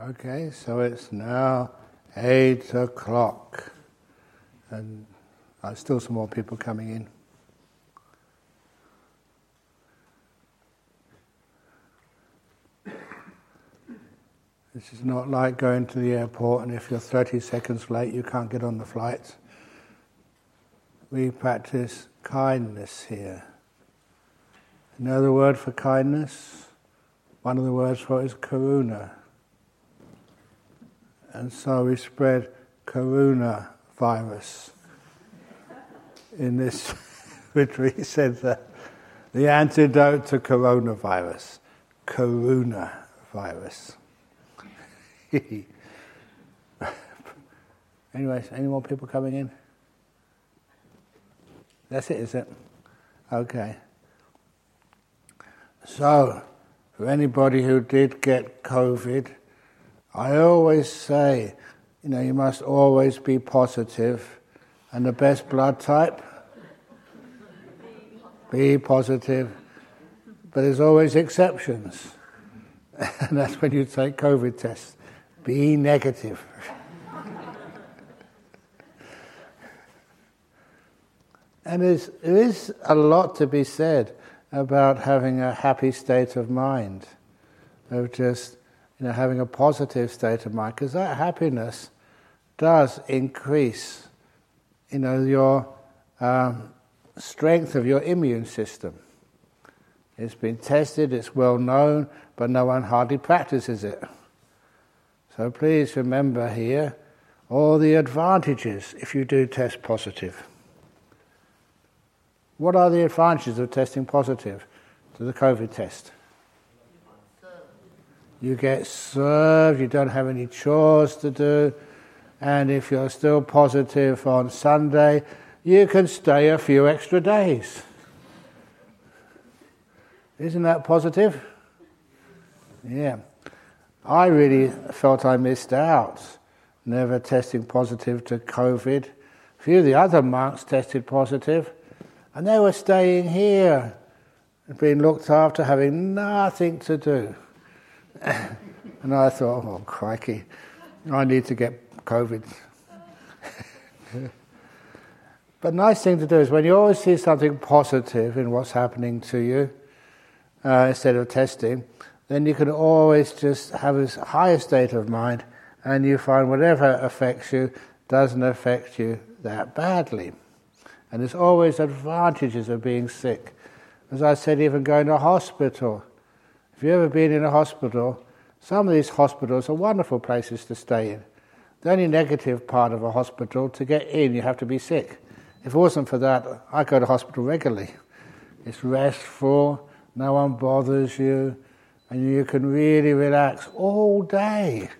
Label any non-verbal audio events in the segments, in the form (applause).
Okay, so it's now eight o'clock, and there's still some more people coming in. This is not like going to the airport and if you're 30 seconds late, you can't get on the flight. We practice kindness here. The word for kindness? One of the words for it is karuna. And so we spread karuna virus in this (laughs) retreat. Said the antidote to coronavirus, karuna virus. (laughs) Anyways, any more people coming in? That's it, is it? Okay. So, for anybody who did get COVID, I always say, you know, you must always be positive, and the best blood type? Be positive. But there's always exceptions, (laughs) and that's when you take COVID tests. Be negative. (laughs) and there's, there is a lot to be said about having a happy state of mind, of just you know having a positive state of mind, because that happiness does increase, you know, your um, strength of your immune system. It's been tested, it's well known, but no one hardly practices it. So please remember here all the advantages if you do test positive. What are the advantages of testing positive to the COVID test? You get served, you don't have any chores to do, and if you're still positive on Sunday, you can stay a few extra days. Isn't that positive? Yeah. I really felt I missed out, never testing positive to COVID. A few of the other monks tested positive, and they were staying here, being looked after, having nothing to do. And I thought, oh, crikey, I need to get COVID. (laughs) but nice thing to do is when you always see something positive in what's happening to you, uh, instead of testing, then you can always just have a higher state of mind and you find whatever affects you doesn't affect you that badly. And there's always advantages of being sick. As I said, even going to hospital. If you've ever been in a hospital, some of these hospitals are wonderful places to stay in. The only negative part of a hospital, to get in, you have to be sick. If it wasn't for that, I go to hospital regularly. It's restful, no one bothers you, and you can really relax all day.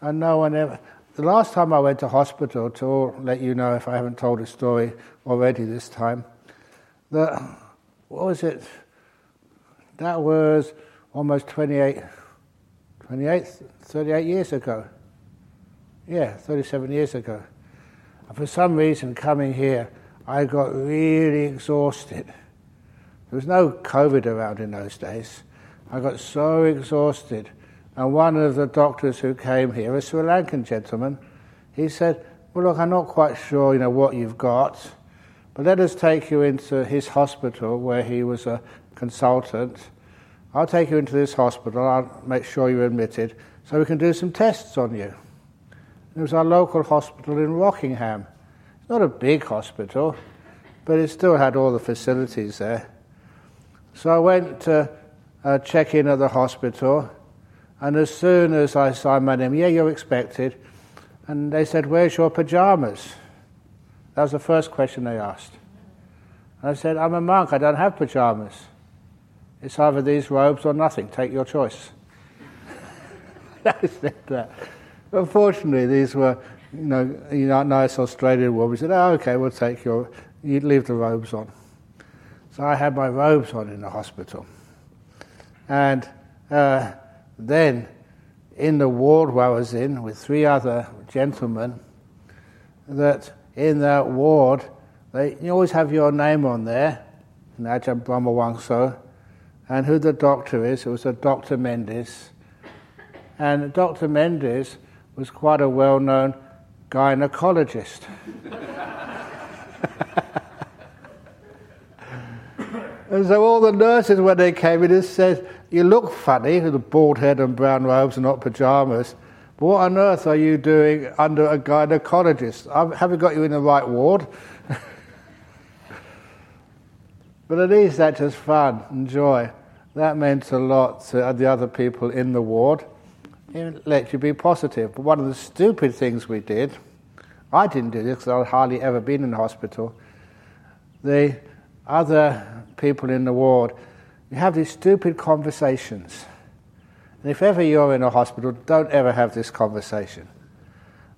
And no one ever. The last time I went to hospital, to let you know if I haven't told a story already this time, that, what was it? That was almost 28, 28, 38 years ago. Yeah, 37 years ago. And for some reason, coming here, I got really exhausted. There was no COVID around in those days. I got so exhausted. And one of the doctors who came here, a Sri Lankan gentleman, he said, Well, look, I'm not quite sure, you know, what you've got, but let us take you into his hospital where he was a consultant. I'll take you into this hospital, I'll make sure you're admitted, so we can do some tests on you. It was our local hospital in Rockingham. It's not a big hospital, but it still had all the facilities there. So I went to uh, check in at the hospital, and as soon as I signed my name, yeah, you're expected, and they said, Where's your pajamas? That was the first question they asked. And I said, I'm a monk, I don't have pajamas. It's either these robes or nothing, take your choice. (laughs) I said that. Unfortunately, these were, you know, you know, nice Australian women. We said, oh, okay, we'll take your, you leave the robes on. So I had my robes on in the hospital. And uh, then, in the ward where I was in with three other gentlemen, that in that ward, they, you always have your name on there, Ajahn Brahmavamso, and who the doctor is. It was a Dr. Mendes. And Dr. Mendes was quite a well known gynecologist. (laughs) and so all the nurses, when they came in, said, You look funny with a bald head and brown robes and not pajamas. But what on earth are you doing under a gynecologist? Haven't got you in the right ward. But at least that's just fun and joy. That meant a lot to the other people in the ward. It let you be positive. But one of the stupid things we did, I didn't do this because I'd hardly ever been in hospital. The other people in the ward, you have these stupid conversations. And if ever you're in a hospital, don't ever have this conversation.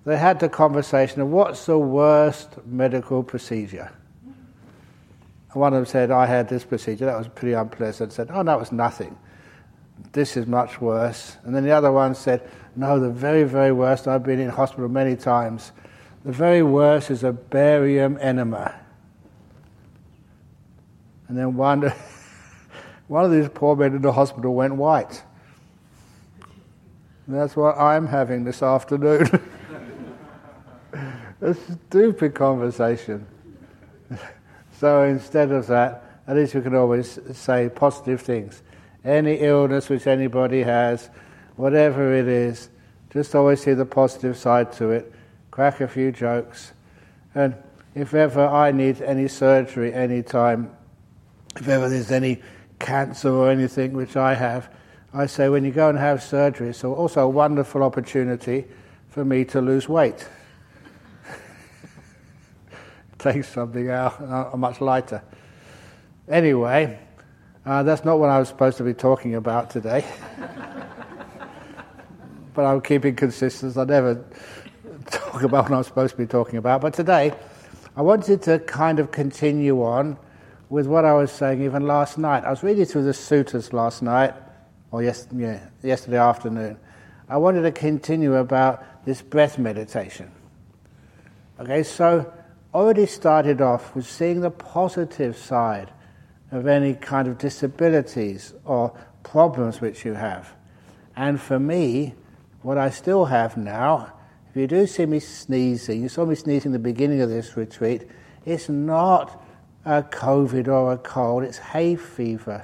They had the conversation of what's the worst medical procedure? One of them said, I had this procedure, that was pretty unpleasant. said, Oh, that was nothing. This is much worse. And then the other one said, No, the very, very worst, I've been in hospital many times. The very worst is a barium enema. And then one, (laughs) one of these poor men in the hospital went white. And that's what I'm having this afternoon. (laughs) a stupid conversation. So instead of that, at least we can always say positive things. Any illness which anybody has, whatever it is, just always see the positive side to it, crack a few jokes. And if ever I need any surgery any time, if ever there's any cancer or anything which I have, I say when you go and have surgery, it's also a wonderful opportunity for me to lose weight take something out, uh, much lighter. Anyway, uh, that's not what I was supposed to be talking about today. (laughs) but I'm keeping consistent. I never talk about what I'm supposed to be talking about. But today, I wanted to kind of continue on with what I was saying even last night. I was reading through the sutras last night, or yes, yeah, yesterday afternoon. I wanted to continue about this breath meditation. Okay, so already started off with seeing the positive side of any kind of disabilities or problems which you have. And for me, what I still have now, if you do see me sneezing, you saw me sneezing at the beginning of this retreat, it's not a COVID or a cold, it's hay fever.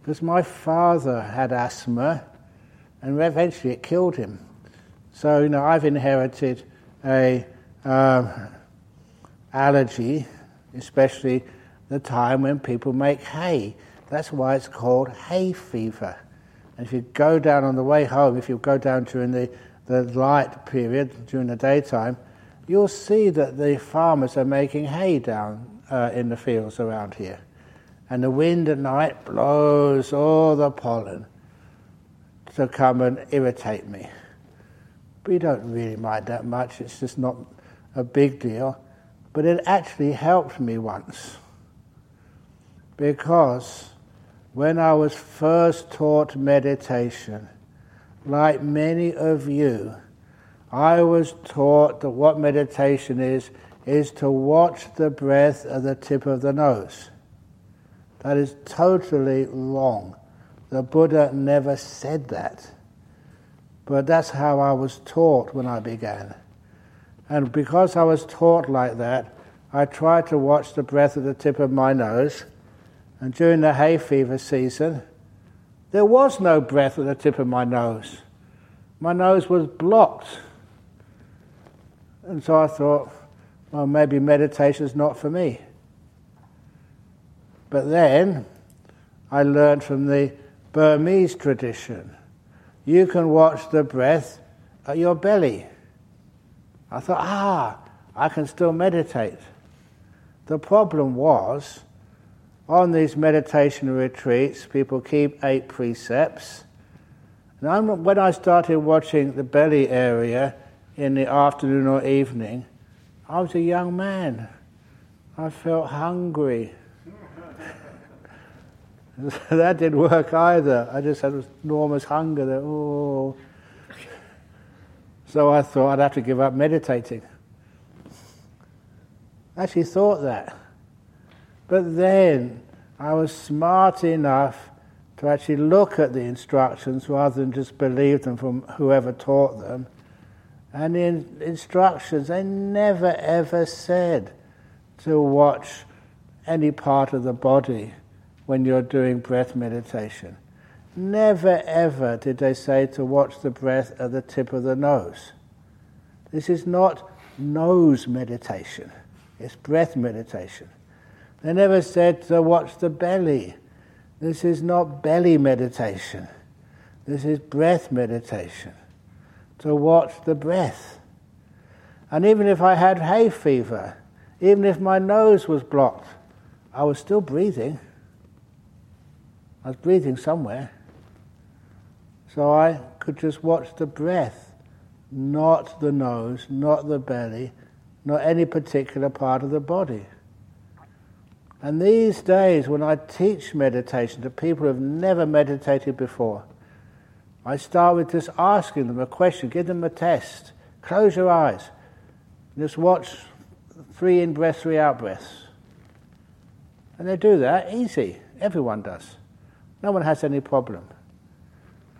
Because my father had asthma and eventually it killed him. So, you know, I've inherited a, um, allergy, especially the time when people make hay. That's why it's called hay fever. And if you go down on the way home, if you go down during the, the light period, during the daytime, you'll see that the farmers are making hay down uh, in the fields around here. And the wind at night blows all the pollen to come and irritate me. We don't really mind that much, it's just not a big deal. But it actually helped me once. Because when I was first taught meditation, like many of you, I was taught that what meditation is, is to watch the breath at the tip of the nose. That is totally wrong. The Buddha never said that. But that's how I was taught when I began. And because I was taught like that, I tried to watch the breath at the tip of my nose. And during the hay fever season, there was no breath at the tip of my nose. My nose was blocked. And so I thought, well, maybe meditation is not for me. But then I learned from the Burmese tradition you can watch the breath at your belly. I thought, ah, I can still meditate. The problem was, on these meditation retreats, people keep eight precepts. And when I started watching the belly area in the afternoon or evening, I was a young man. I felt hungry. (laughs) that didn't work either. I just had enormous hunger. That, oh. So I thought I'd have to give up meditating. I actually thought that. But then I was smart enough to actually look at the instructions rather than just believe them from whoever taught them. And the instructions, they never ever said to watch any part of the body when you're doing breath meditation. Never ever did they say to watch the breath at the tip of the nose. This is not nose meditation, it's breath meditation. They never said to watch the belly. This is not belly meditation. This is breath meditation. To watch the breath. And even if I had hay fever, even if my nose was blocked, I was still breathing. I was breathing somewhere. So I could just watch the breath, not the nose, not the belly, not any particular part of the body. And these days, when I teach meditation to people who have never meditated before, I start with just asking them a question, give them a test. Close your eyes. Just watch three in breaths, three out breaths. And they do that easy. Everyone does. No one has any problem.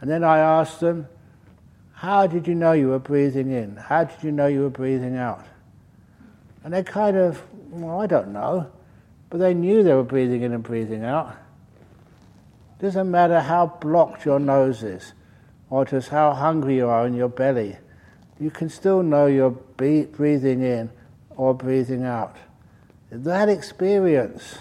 And then I asked them, How did you know you were breathing in? How did you know you were breathing out? And they kind of, Well, I don't know. But they knew they were breathing in and breathing out. Doesn't matter how blocked your nose is, or just how hungry you are in your belly, you can still know you're breathing in or breathing out. That experience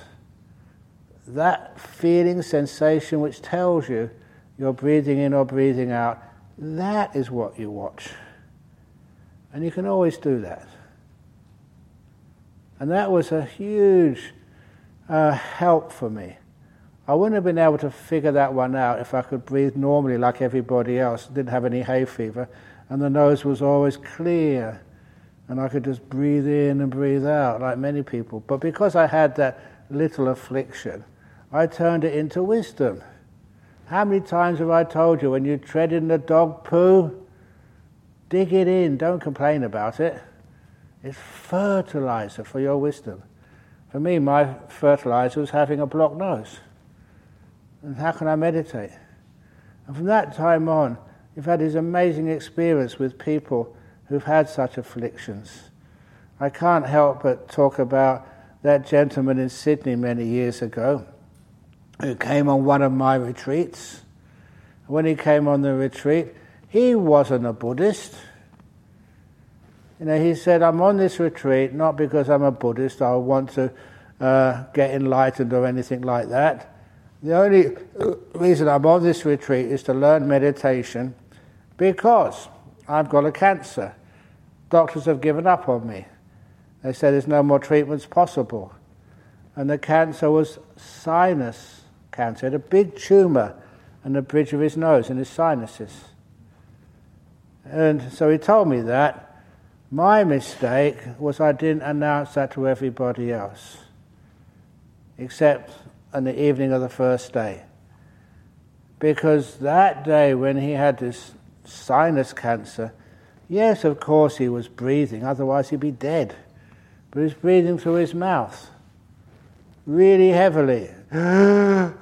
that feeling, sensation which tells you you're breathing in or breathing out, that is what you watch. And you can always do that. And that was a huge uh, help for me. I wouldn't have been able to figure that one out if I could breathe normally like everybody else, didn't have any hay fever, and the nose was always clear, and I could just breathe in and breathe out like many people. But because I had that little affliction, I turned it into wisdom. How many times have I told you when you tread in the dog poo, dig it in, don't complain about it. It's fertilizer for your wisdom. For me, my fertilizer was having a blocked nose. And how can I meditate? And from that time on, you've had this amazing experience with people who've had such afflictions. I can't help but talk about that gentleman in Sydney many years ago who came on one of my retreats. When he came on the retreat, he wasn't a Buddhist. You know, he said, I'm on this retreat not because I'm a Buddhist, I want to uh, get enlightened or anything like that. The only reason I'm on this retreat is to learn meditation because I've got a cancer. Doctors have given up on me. They said there's no more treatments possible. And the cancer was sinus cancer. He had a big tumour in the bridge of his nose in his sinuses. And so he told me that. My mistake was I didn't announce that to everybody else, except on the evening of the first day. Because that day when he had this sinus cancer, yes, of course he was breathing, otherwise he'd be dead. But he was breathing through his mouth really heavily. (gasps) now,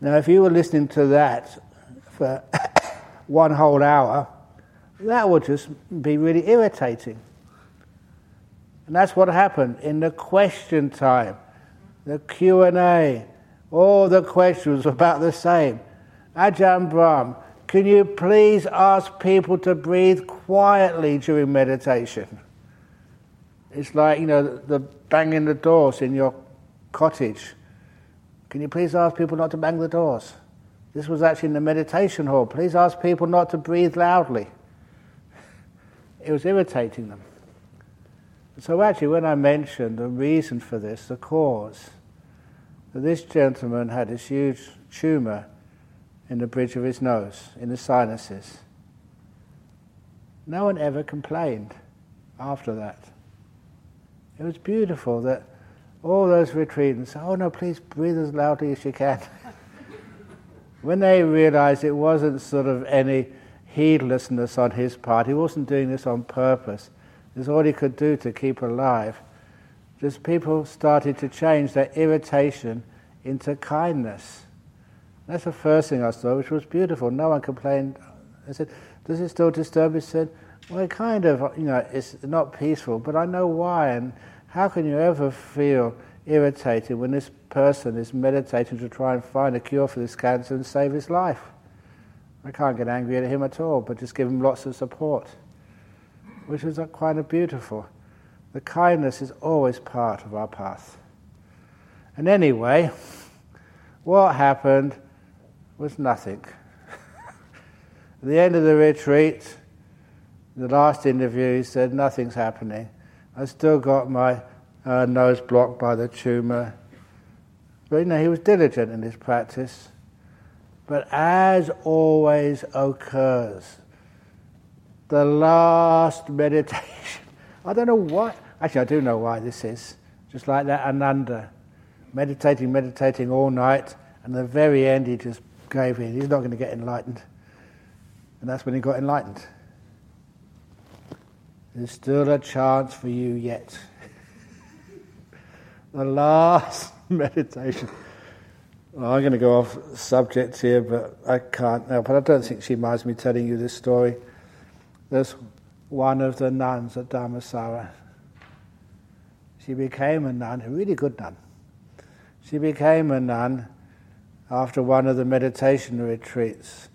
if you were listening to that for (coughs) one whole hour, that would just be really irritating. And that's what happened in the question time, the Q&A. All the questions were about the same. Ajahn Brahm, can you please ask people to breathe quietly during meditation? It's like, you know, the banging the doors in your cottage. Can you please ask people not to bang the doors? This was actually in the meditation hall. Please ask people not to breathe loudly. (laughs) It was irritating them. So, actually, when I mentioned the reason for this, the cause, that this gentleman had this huge tumour in the bridge of his nose, in the sinuses, no one ever complained after that. It was beautiful that all those retreatants, oh no, please breathe as loudly as you can. (laughs) when they realized it wasn't sort of any heedlessness on his part, he wasn't doing this on purpose, it's all he could do to keep alive, just people started to change their irritation into kindness. That's the first thing I saw, which was beautiful. No one complained. I said, "Does it still disturb you?" He said, "Well, it kind of, you know, it's not peaceful, but I know why. And how can you ever feel irritated when this person is meditating to try and find a cure for this cancer and save his life?" I can't get angry at him at all, but just give him lots of support, which is uh, quite a beautiful. The kindness is always part of our path. And anyway, what happened was nothing. (laughs) At the end of the retreat, the last interview, he said, Nothing's happening. I still got my uh, nose blocked by the tumour. But you know, he was diligent in his practice. But as always occurs, the last meditation, (laughs) I don't know why, actually, I do know why this is. Just like that Ananda, meditating, meditating all night, and at the very end, he just gave in. He's not going to get enlightened. And that's when he got enlightened. There's still a chance for you yet. (laughs) the last (laughs) meditation. Well, I'm going to go off subject here, but I can't now. But I don't think she minds me telling you this story. There's one of the nuns at Dhammasara. She became a nun, a really good nun. She became a nun after one of the meditation retreats,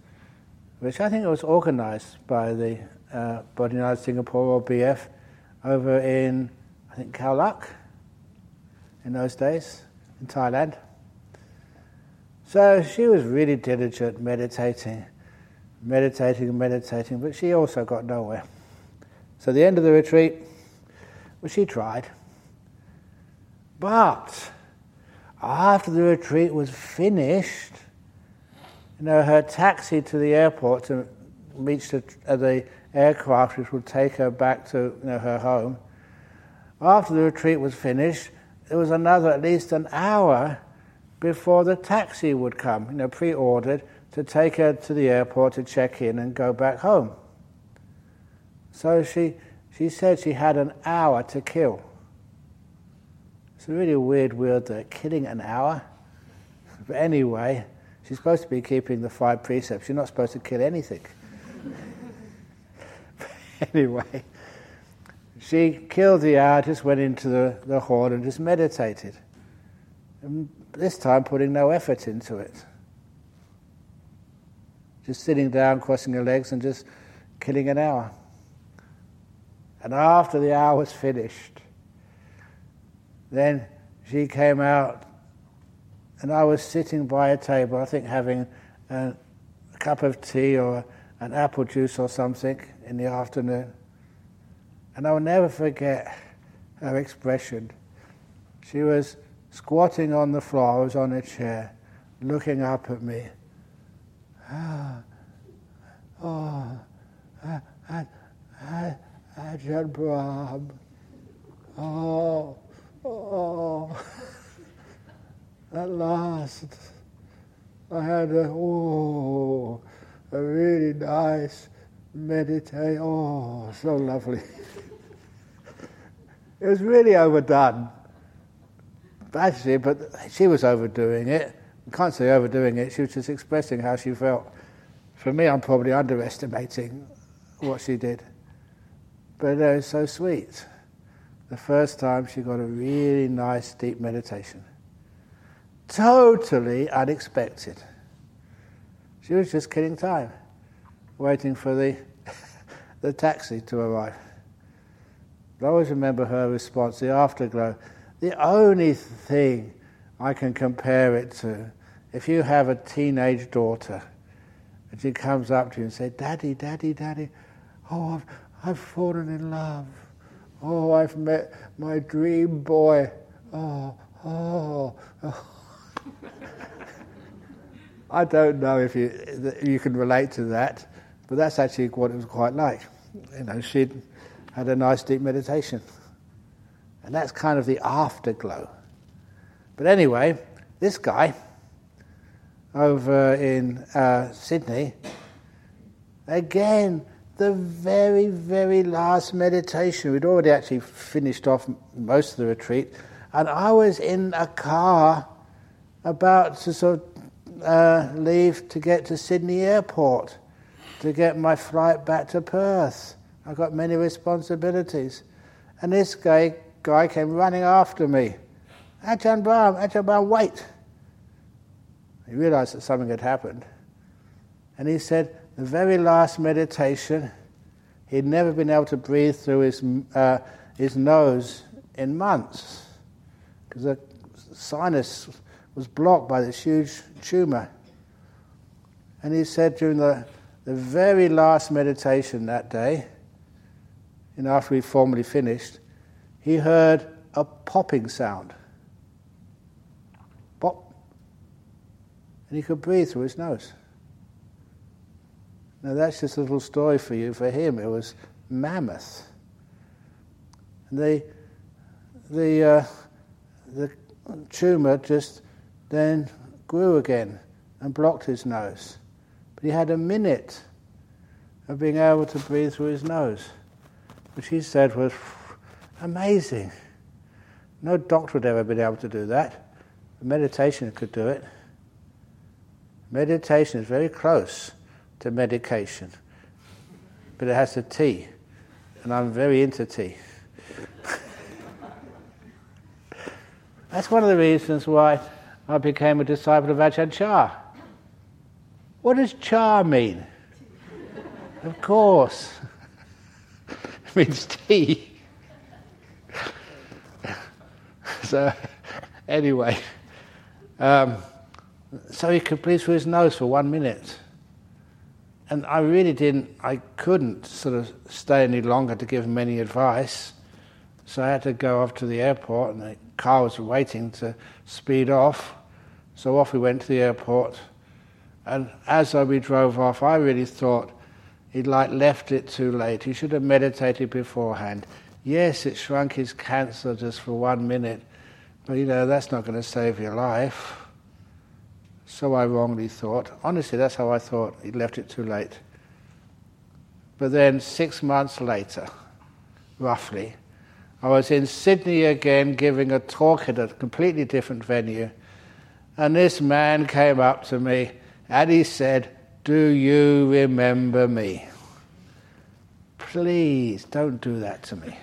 which I think was organized by the uh, Bodhinyana Singapore or BF over in, I think, Khao Lak in those days, in Thailand. So she was really diligent meditating, meditating and meditating, but she also got nowhere. So the end of the retreat, well, she tried. But after the retreat was finished, you know, her taxi to the airport to reach the, uh, the aircraft which would take her back to you know, her home, after the retreat was finished, there was another at least an hour before the taxi would come, you know, pre-ordered to take her to the airport to check in and go back home. So she, she said she had an hour to kill. It's a really weird word that killing an hour. But anyway, she's supposed to be keeping the five precepts. You're not supposed to kill anything. (laughs) anyway, she killed the hour, just went into the, the hall and just meditated. And this time putting no effort into it. Just sitting down, crossing her legs, and just killing an hour. And after the hour was finished, then she came out, and I was sitting by a table, I think having a, a cup of tea or an apple juice or something in the afternoon. And I will never forget her expression. She was squatting on the floor, I was on a chair, looking up at me. Ah, ah, ah, ah oh, Ajahn Brahm. Oh, oh. At last, I had a, oh, a really nice meditation. Oh, so lovely. it was really overdone actually, but she was overdoing it. I can't say overdoing it, she was just expressing how she felt. For me, I'm probably underestimating what she did. But uh, it was so sweet. The first time she got a really nice deep meditation. Totally unexpected. She was just killing time, waiting for the, (laughs) the taxi to arrive. I always remember her response, the afterglow. The only thing I can compare it to, if you have a teenage daughter and she comes up to you and says, Daddy, Daddy, Daddy, oh, I've, I've fallen in love. Oh, I've met my dream boy. Oh, oh, oh. (laughs) I don't know if you, you can relate to that, but that's actually what it was quite like. You know, she'd had a nice deep meditation. And that's kind of the afterglow. But anyway, this guy over in uh, Sydney, again, the very, very last meditation. We'd already actually finished off most of the retreat, and I was in a car about to sort of uh, leave to get to Sydney Airport to get my flight back to Perth. I've got many responsibilities. And this guy, guy came running after me. Ajahn Brahm, Ajahn Brahm, wait. He realized that something had happened. And he said, the very last meditation, he'd never been able to breathe through his, uh, his nose in months because the sinus was blocked by this huge tumor. And he said during the, the very last meditation that day, and after we formally finished, he heard a popping sound. Pop. And he could breathe through his nose. Now that's just a little story for you. For him, it was mammoth. And the, the, uh, the tumor just then grew again and blocked his nose. But he had a minute of being able to breathe through his nose, which he said was amazing. No doctor would ever been able to do that. Meditation could do it. Meditation is very close to medication, but it has a T, and I'm very into tea. (laughs) That's one of the reasons why I became a disciple of Ajahn Chah. What does char mean? of course, (laughs) it means tea. (laughs) so, anyway, um, so he could breathe through his nose for one minute. And I really didn't, I couldn't sort of stay any longer to give him any advice. So I had to go off to the airport, and the car was waiting to speed off. So off we went to the airport. And as we drove off, I really thought he'd like left it too late. He should have meditated beforehand. Yes, it shrunk his cancer just for one minute, but you know, that's not going to save your life. So I wrongly thought. Honestly, that's how I thought. He'd left it too late. But then, six months later, roughly, I was in Sydney again giving a talk at a completely different venue. And this man came up to me and he said, Do you remember me? Please don't do that to me.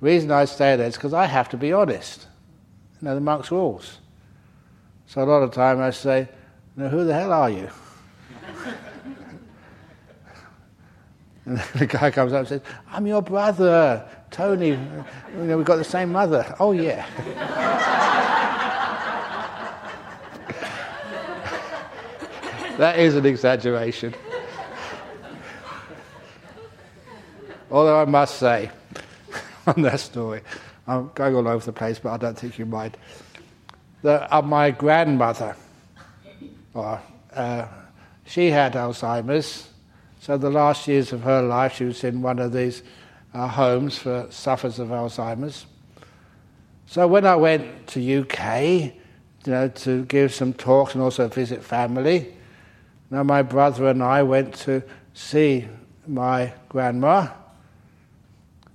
The reason I say that is because I have to be honest. You know, the monk's rules. So a lot of time I say, now who the hell are you? (laughs) and the guy comes up and says, I'm your brother, Tony. You know, we've got the same mother. Oh, yeah. That is an exaggeration. Although I must say, (laughs) on that story, I'm going all over the place, but I don't think you mind that uh, my grandmother, or, uh, she had Alzheimer's. So the last years of her life, she was in one of these uh, homes for sufferers of Alzheimer's. So when I went to UK, you know, to give some talks and also visit family, now my brother and I went to see my grandma.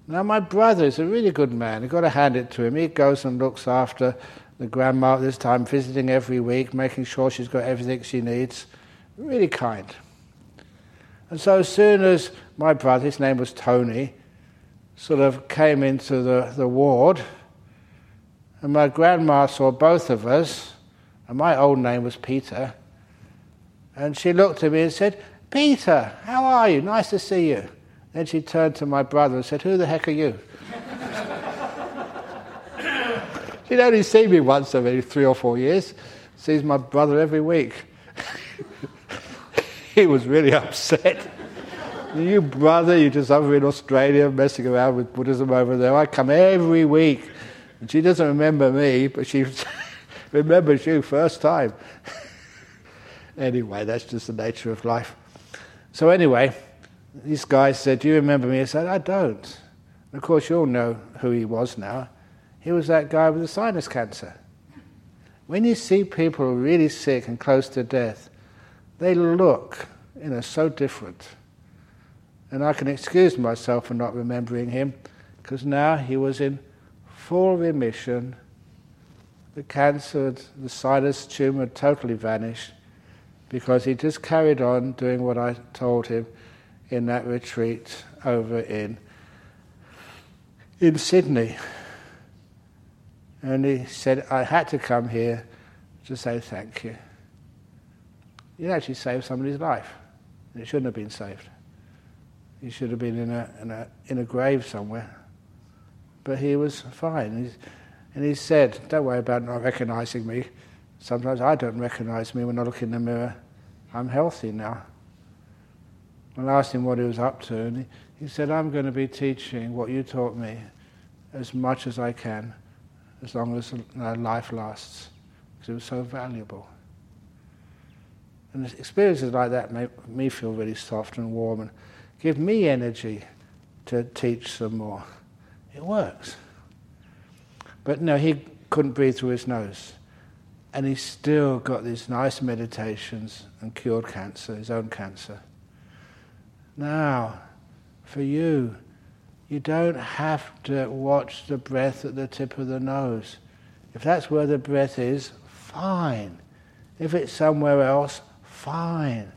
Now my brother is a really good man. You've got to hand it to him. He goes and looks after the grandma this time, visiting every week, making sure she's got everything she needs. Really kind. And so as soon as my brother, his name was Tony, sort of came into the, the ward, and my grandma saw both of us, and my old name was Peter, and she looked at me and said, Peter, how are you? Nice to see you. Then she turned to my brother and said, Who the heck are you? (laughs) She'd only seen me once every three or four years. Sees my brother every week. (laughs) he was really upset. (laughs) you brother, you're just over in Australia messing around with Buddhism over there. I come every week. And she doesn't remember me, but she remembers you first time. Anyway, that's just the nature of life. So anyway, this guy said, Do you remember me? I said, I don't. And of course, you all know who he was now. He was that guy with the sinus cancer. When you see people really sick and close to death, they look, you know, so different. And I can excuse myself for not remembering him because now he was in full remission. The cancer, the sinus tumor totally vanished because he just carried on doing what I told him in that retreat over in in Sydney. And he said, I had to come here to say thank you. You actually saved somebody's life. It shouldn't have been saved. He should have been in a, in a, in a grave somewhere. But he was fine. He's, and he said, Don't worry about not recognizing me. Sometimes I don't recognize me when I look in the mirror. I'm healthy now. And I asked him what he was up to, and he, he said, I'm going to be teaching what you taught me as much as I can, as long as life lasts, because it was so valuable. And experiences like that make me feel really soft and warm and give me energy to teach some more. It works. But no, he couldn't breathe through his nose. And he still got these nice meditations and cured cancer, his own cancer. Now, for you, you don't have to watch the breath at the tip of the nose. If that's where the breath is, fine. If it's somewhere else, fine.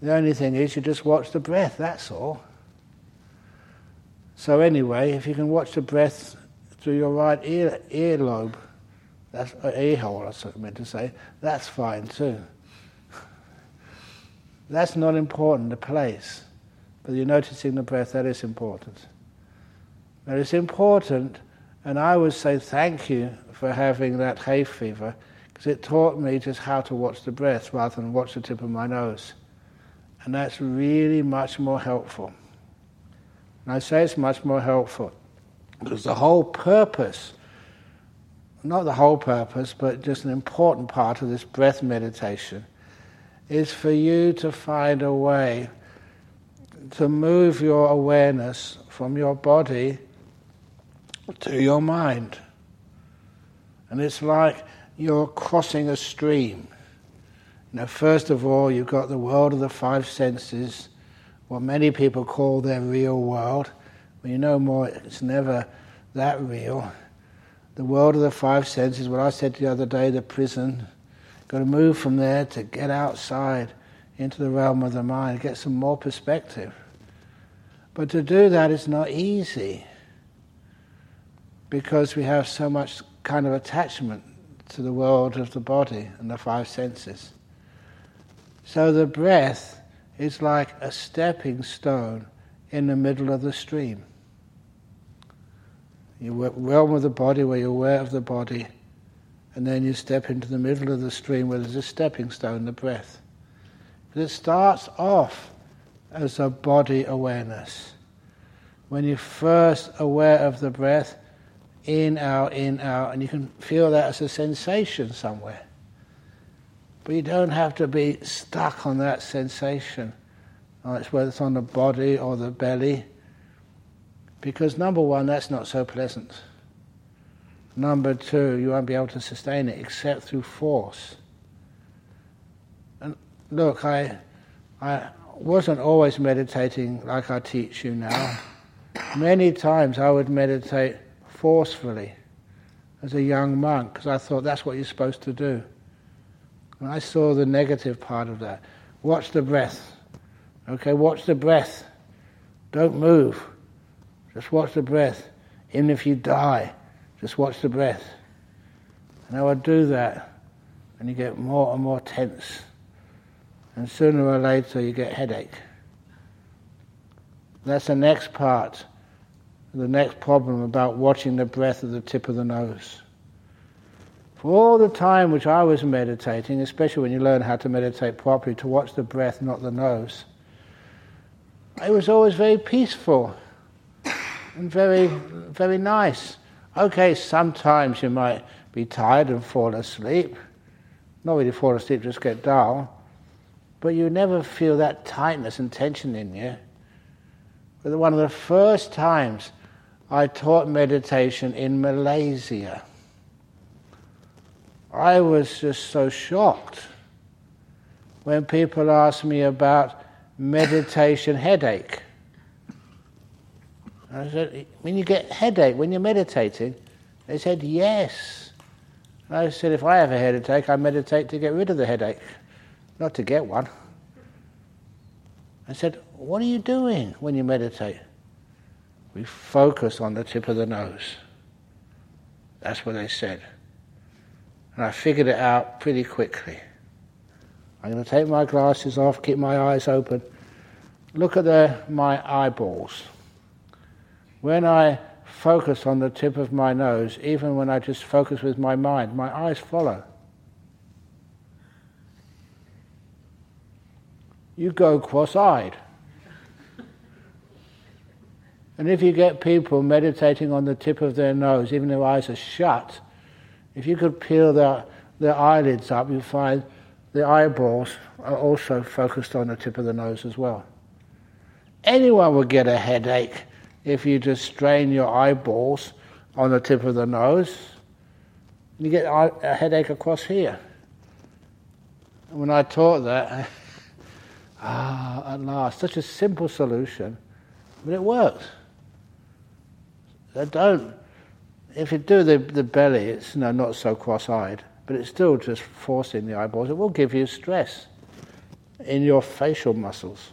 The only thing is you just watch the breath, that's all. So anyway, if you can watch the breath through your right ear earlobe, that's ear hole, I meant to say, that's fine too. That's not important, the place. But you're noticing the breath, that is important. Now it's important, and I would say thank you for having that hay fever, because it taught me just how to watch the breath rather than watch the tip of my nose. And that's really much more helpful. And I say it's much more helpful because the whole purpose, not the whole purpose, but just an important part of this breath meditation, is for you to find a way to move your awareness from your body to your mind. And it's like you're crossing a stream. Now, first of all, you've got the world of the five senses, what many people call their real world. You know more, it's never that real. The world of the five senses, what I said the other day, the prison. Got to move from there to get outside into the realm of the mind, get some more perspective. But to do that is not easy because we have so much kind of attachment to the world of the body and the five senses. So the breath is like a stepping stone in the middle of the stream. You realm of the body where you're aware of the body, and then you step into the middle of the stream where there's a stepping stone, the breath. But it starts off as a body awareness. When you're first aware of the breath, in, out, in, out, and you can feel that as a sensation somewhere. But you don't have to be stuck on that sensation, It's whether it's on the body or the belly, because number one, that's not so pleasant. Number two, you won't be able to sustain it except through force. And look, I, I wasn't always meditating like I teach you now. Many times I would meditate forcefully as a young monk because I thought that's what you're supposed to do. And I saw the negative part of that. Watch the breath. Okay, watch the breath. Don't move. Just watch the breath. Even if you die, just watch the breath. And I would do that, and you get more and more tense. And sooner or later, you get headache. That's the next part, the next problem about watching the breath at the tip of the nose. For all the time which I was meditating, especially when you learn how to meditate properly, to watch the breath, not the nose, it was always very peaceful and very, very nice. Okay, sometimes you might be tired and fall asleep. Not really fall asleep, just get dull. But you never feel that tightness and tension in you. But one of the first times I taught meditation in Malaysia I was just so shocked when people asked me about meditation headache. I said, when you get headache when you're meditating? They said, yes. And I said, if I have a headache, I meditate to get rid of the headache, not to get one. I said, what are you doing when you meditate? We focus on the tip of the nose. That's what they said. And I figured it out pretty quickly. I'm going to take my glasses off, keep my eyes open. Look at the, my eyeballs. When I focus on the tip of my nose, even when I just focus with my mind, my eyes follow. You go cross eyed. And if you get people meditating on the tip of their nose, even their eyes are shut, if you could peel their, their eyelids up, you find the eyeballs are also focused on the tip of the nose as well. Anyone would get a headache if you just strain your eyeballs on the tip of the nose. You get a headache across here. And when I taught that, (laughs) ah, at last, such a simple solution, but it works. I don't. If you do the, the belly, it's no, not so cross eyed, but it's still just forcing the eyeballs. It will give you stress in your facial muscles.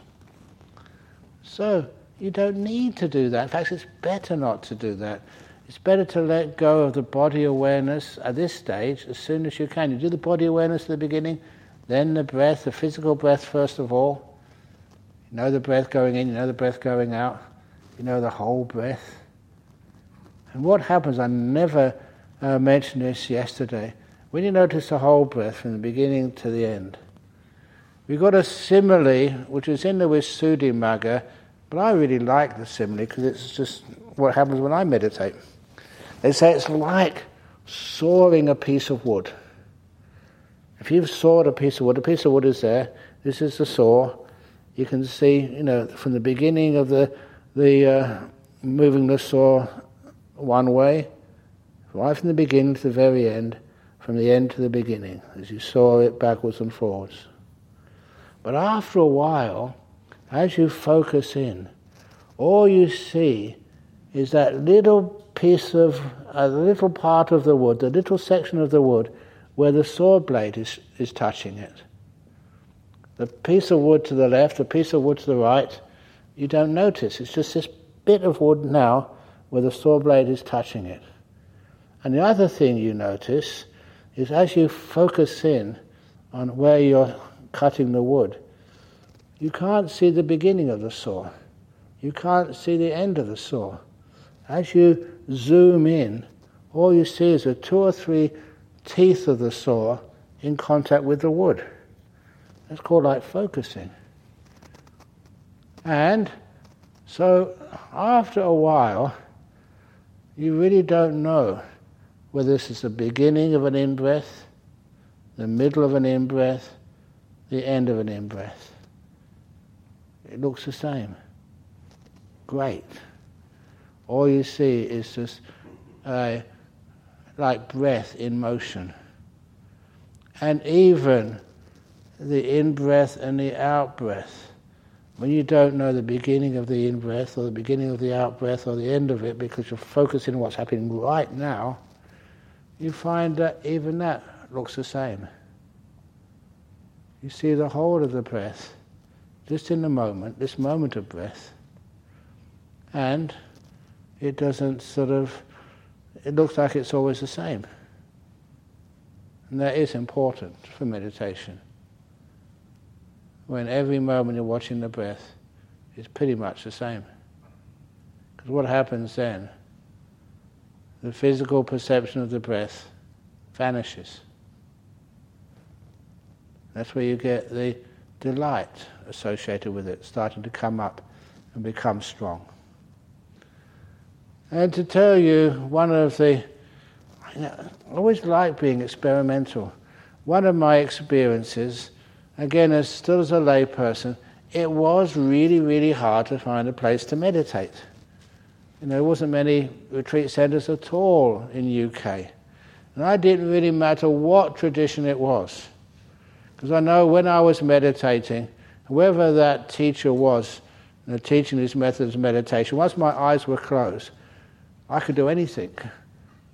So you don't need to do that. In fact, it's better not to do that. It's better to let go of the body awareness at this stage as soon as you can. You do the body awareness at the beginning, then the breath, the physical breath first of all. You know the breath going in, you know the breath going out, you know the whole breath. And what happens, I never uh, mentioned this yesterday, when you notice the whole breath from the beginning to the end, we've got a simile which is in the Visuddhimagga, but I really like the simile because it's just what happens when I meditate. They say it's like sawing a piece of wood. If you've sawed a piece of wood, a piece of wood is there, this is the saw. You can see, you know, from the beginning of the, the uh, moving the saw one way, right from the beginning to the very end, from the end to the beginning, as you saw it backwards and forwards. But after a while, as you focus in, all you see is that little piece of, a little part of the wood, the little section of the wood where the saw blade is, is touching it. The piece of wood to the left, the piece of wood to the right, you don't notice. It's just this bit of wood now where the saw blade is touching it. And the other thing you notice is as you focus in on where you're cutting the wood, you can't see the beginning of the saw. You can't see the end of the saw. As you zoom in, all you see is the two or three teeth of the saw in contact with the wood. That's called like focusing. And so after a while, you really don't know whether this is the beginning of an in breath, the middle of an in breath, the end of an in breath. It looks the same. Great. All you see is just uh, like breath in motion. And even the in breath and the out breath when you don't know the beginning of the in breath or the beginning of the out breath or the end of it because you're focusing on what's happening right now, you find that even that looks the same. You see the whole of the breath, just in the moment, this moment of breath, and it doesn't sort of, it looks like it's always the same. And that is important for meditation when every moment you're watching the breath is pretty much the same. Because what happens then? The physical perception of the breath vanishes. That's where you get the delight associated with it starting to come up and become strong. And to tell you, one of the, I always like being experimental. One of my experiences again, as still as a layperson, it was really, really hard to find a place to meditate. You know, there wasn't many retreat centres at all in UK. And I didn't really matter what tradition it was. Because I know when I was meditating, whoever that teacher was, teaching these methods of meditation, once my eyes were closed, I could do anything.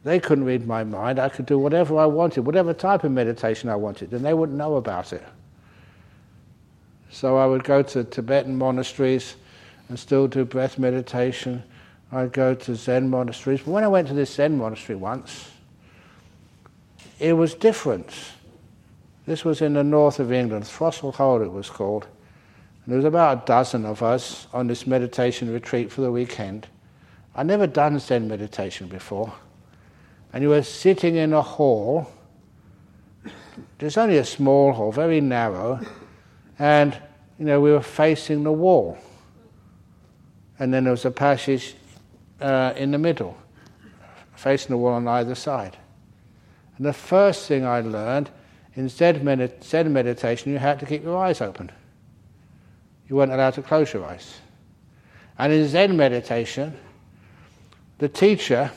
They couldn't read my mind. I could do whatever I wanted, whatever type of meditation I wanted, and they wouldn't know about it. So I would go to Tibetan monasteries and still do breath meditation. I'd go to Zen monasteries. But when I went to this Zen monastery once, it was different. This was in the north of England, Throssel Hole it was called. There was about a dozen of us on this meditation retreat for the weekend. I'd never done Zen meditation before. And you were sitting in a hall. There's only a small hall, very narrow. And, you know, we were facing the wall. And then there was a passage uh, in the middle, facing the wall on either side. And the first thing I learned, in Zen, med- Zen meditation, you had to keep your eyes open. You weren't allowed to close your eyes. And in Zen meditation, the teacher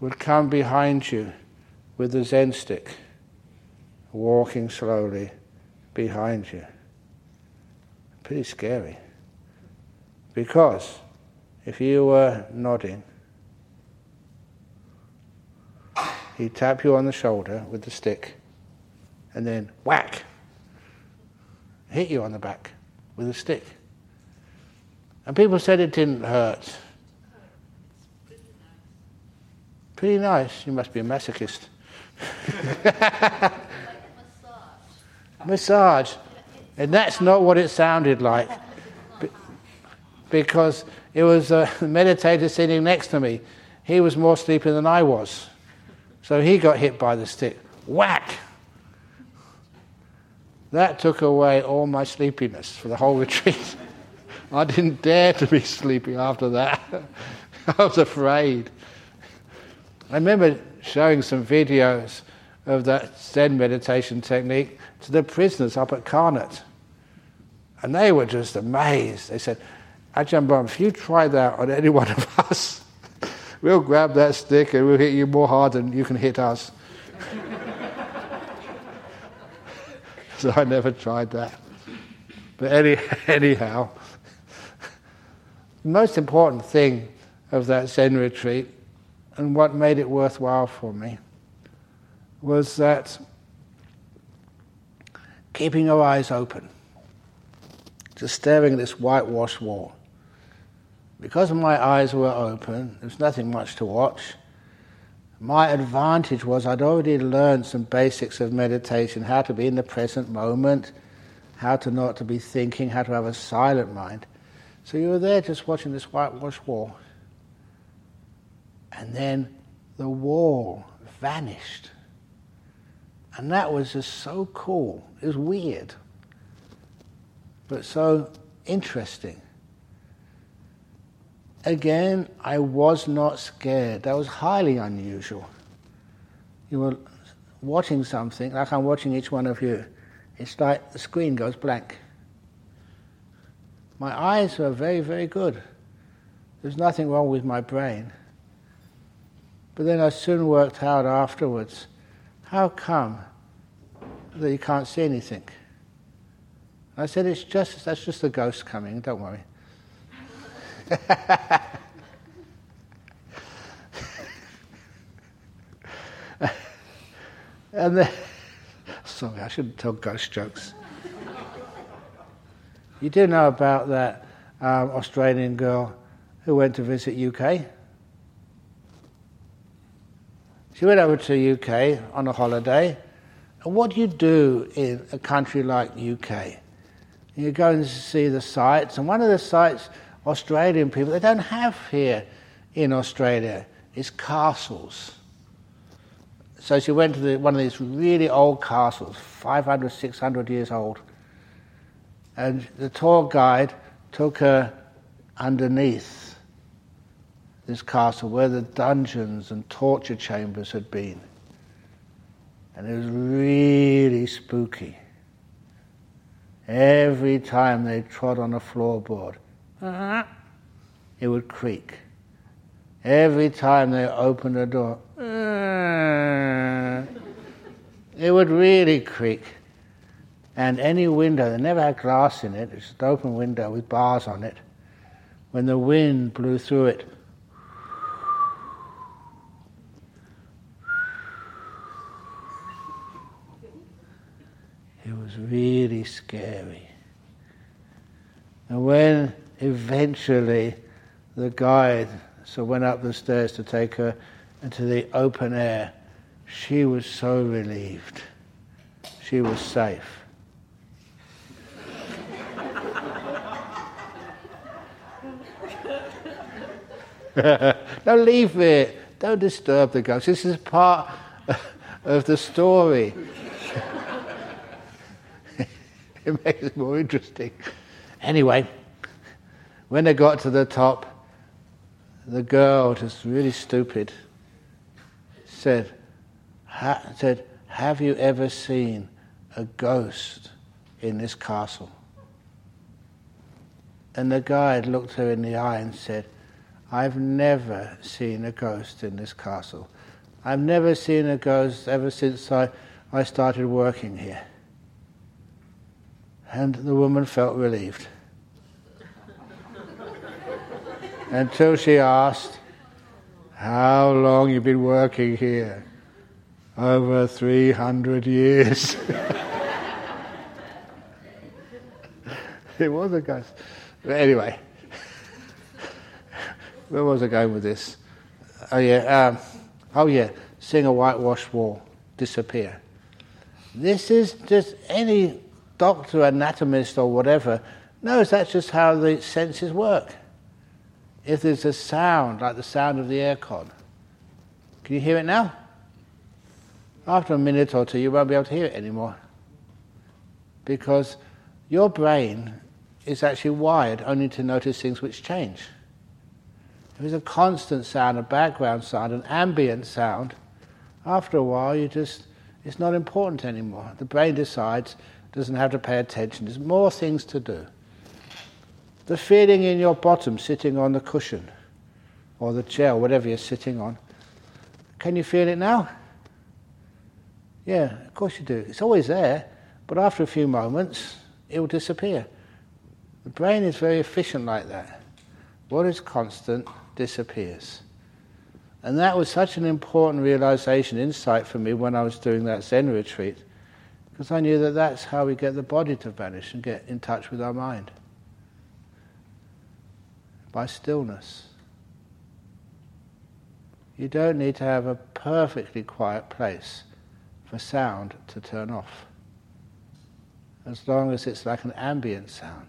would come behind you with the Zen stick, walking slowly behind you. Pretty scary. Because if you were nodding, he'd tap you on the shoulder with the stick and then whack, hit you on the back with a stick. And people said it didn't hurt. Pretty nice. You must be a masochist. (laughs) massage. And that's not what it sounded like. Because it was a (laughs) meditator sitting next to me. He was more sleepy than I was. So he got hit by the stick. Whack! That took away all my sleepiness for the whole (laughs) retreat. I didn't dare to be sleepy after that. (laughs) I was afraid. I remember showing some videos of that Zen meditation technique to the prisoners up at Karnet. And they were just amazed. They said, Ajahn Brahm, if you try that on any (laughs) one of us, we'll grab that stick and we'll hit you more hard than you can hit us. (laughs) so I never tried that. But any, (laughs) anyhow, the most important thing of that Zen retreat and what made it worthwhile for me was that keeping our eyes open, just staring at this whitewashed wall. Because my eyes were open, there was nothing much to watch. My advantage was I'd already learned some basics of meditation, how to be in the present moment, how to not to be thinking, how to have a silent mind. So you were there just watching this whitewashed wall. And then the wall vanished. And that was just so cool. It was weird, but so interesting. Again, I was not scared. That was highly unusual. You were watching something, like I'm watching each one of you. It's like the screen goes blank. My eyes were very, very good. There's nothing wrong with my brain. But then I soon worked out afterwards how come that you can't see anything? I said, It's just, that's just the ghost coming, don't worry. And then, sorry, I shouldn't tell ghost jokes. You do know about that um, Australian girl who went to visit UK? She went over to UK on a holiday. And what do you do in a country like UK? You go and see the sights, and one of the sites Australian people they don't have here in Australia is castles. So she went to the, one of these really old castles, 500, 600 years old. And the tour guide took her underneath this castle where the dungeons and torture chambers had been. And it was really spooky. Every time they trod on a floorboard, Uh-huh. it would creak. Every time they opened a door, uh-huh. it would really creak. And any window, they never had glass in it, it's an open window with bars on it. When the wind blew through it, it was really scary. And when eventually the guide so went up the stairs to take her into the open air, she was so relieved. She was safe. (laughs) Don't leave it. Don't disturb the ghost. This is part of the story. (laughs) it makes it more interesting. Anyway, when they got to the top, the girl, just really stupid, said, ha- said, Have you ever seen a ghost in this castle? And the guide looked her in the eye and said, I've never seen a ghost in this castle. I've never seen a ghost ever since I, I started working here. And the woman felt relieved. Until she asked, How long you been working here? Over 300 years. (laughs) it was a ghost. But anyway. Where was I going with this? Oh yeah, um, oh yeah, seeing a whitewashed wall disappear. This is just any doctor, anatomist, or whatever knows that's just how the senses work. If there's a sound, like the sound of the aircon, can you hear it now? After a minute or two, you won't be able to hear it anymore. Because your brain is actually wired only to notice things which change. If it's a constant sound, a background sound, an ambient sound, after a while you just it's not important anymore. The brain decides doesn't have to pay attention. There's more things to do. The feeling in your bottom sitting on the cushion or the chair, whatever you're sitting on. Can you feel it now? Yeah, of course you do. It's always there, but after a few moments, it will disappear. The brain is very efficient like that. What is constant disappears. And that was such an important realization, insight for me when I was doing that Zen retreat, because I knew that that's how we get the body to vanish and get in touch with our mind by stillness. You don't need to have a perfectly quiet place for sound to turn off. As long as it's like an ambient sound,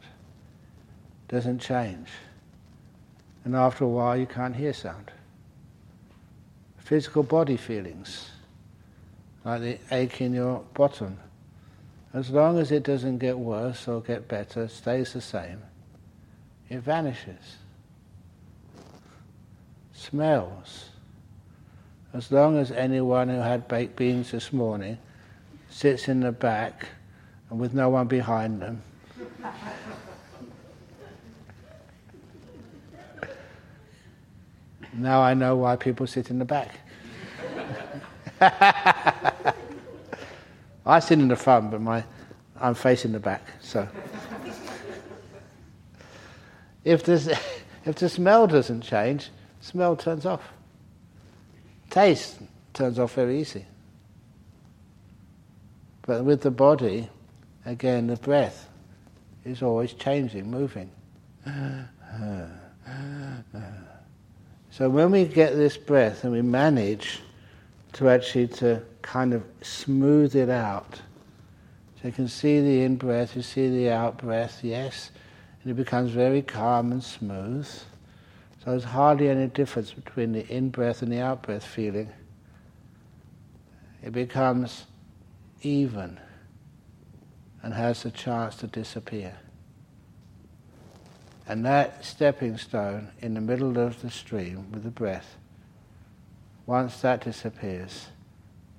doesn't change and after a while you can't hear sound. Physical body feelings, like the ache in your bottom, as long as it doesn't get worse or get better, stays the same, it vanishes. Smells. As long as anyone who had baked beans this morning sits in the back and with no one behind them, Now I know why people sit in the back. (laughs) I sit in the front, but my, I'm facing the back. So, if, this, (laughs) if the smell doesn't change, smell turns off. Taste turns off very easy. But with the body, again, the breath is always changing, moving. So when we get this breath and we manage to actually to kind of smooth it out, so you can see the in breath, you see the out breath, yes, and it becomes very calm and smooth. So there's hardly any difference between the in breath and the out breath feeling. It becomes even and has the chance to disappear. And that stepping stone in the middle of the stream with the breath, once that disappears,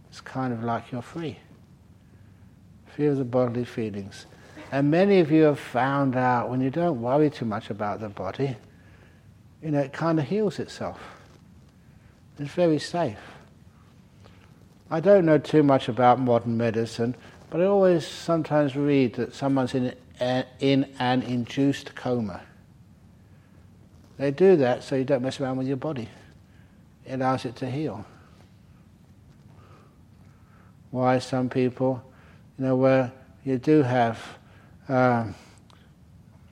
it's kind of like you're free. Free of the bodily feelings. And many of you have found out when you don't worry too much about the body, you know, it kind of heals itself. It's very safe. I don't know too much about modern medicine, But I always sometimes read that someone's in, in an induced coma. They do that so you don't mess around with your body. It allows it to heal. Why some people, you know, where you do have, um,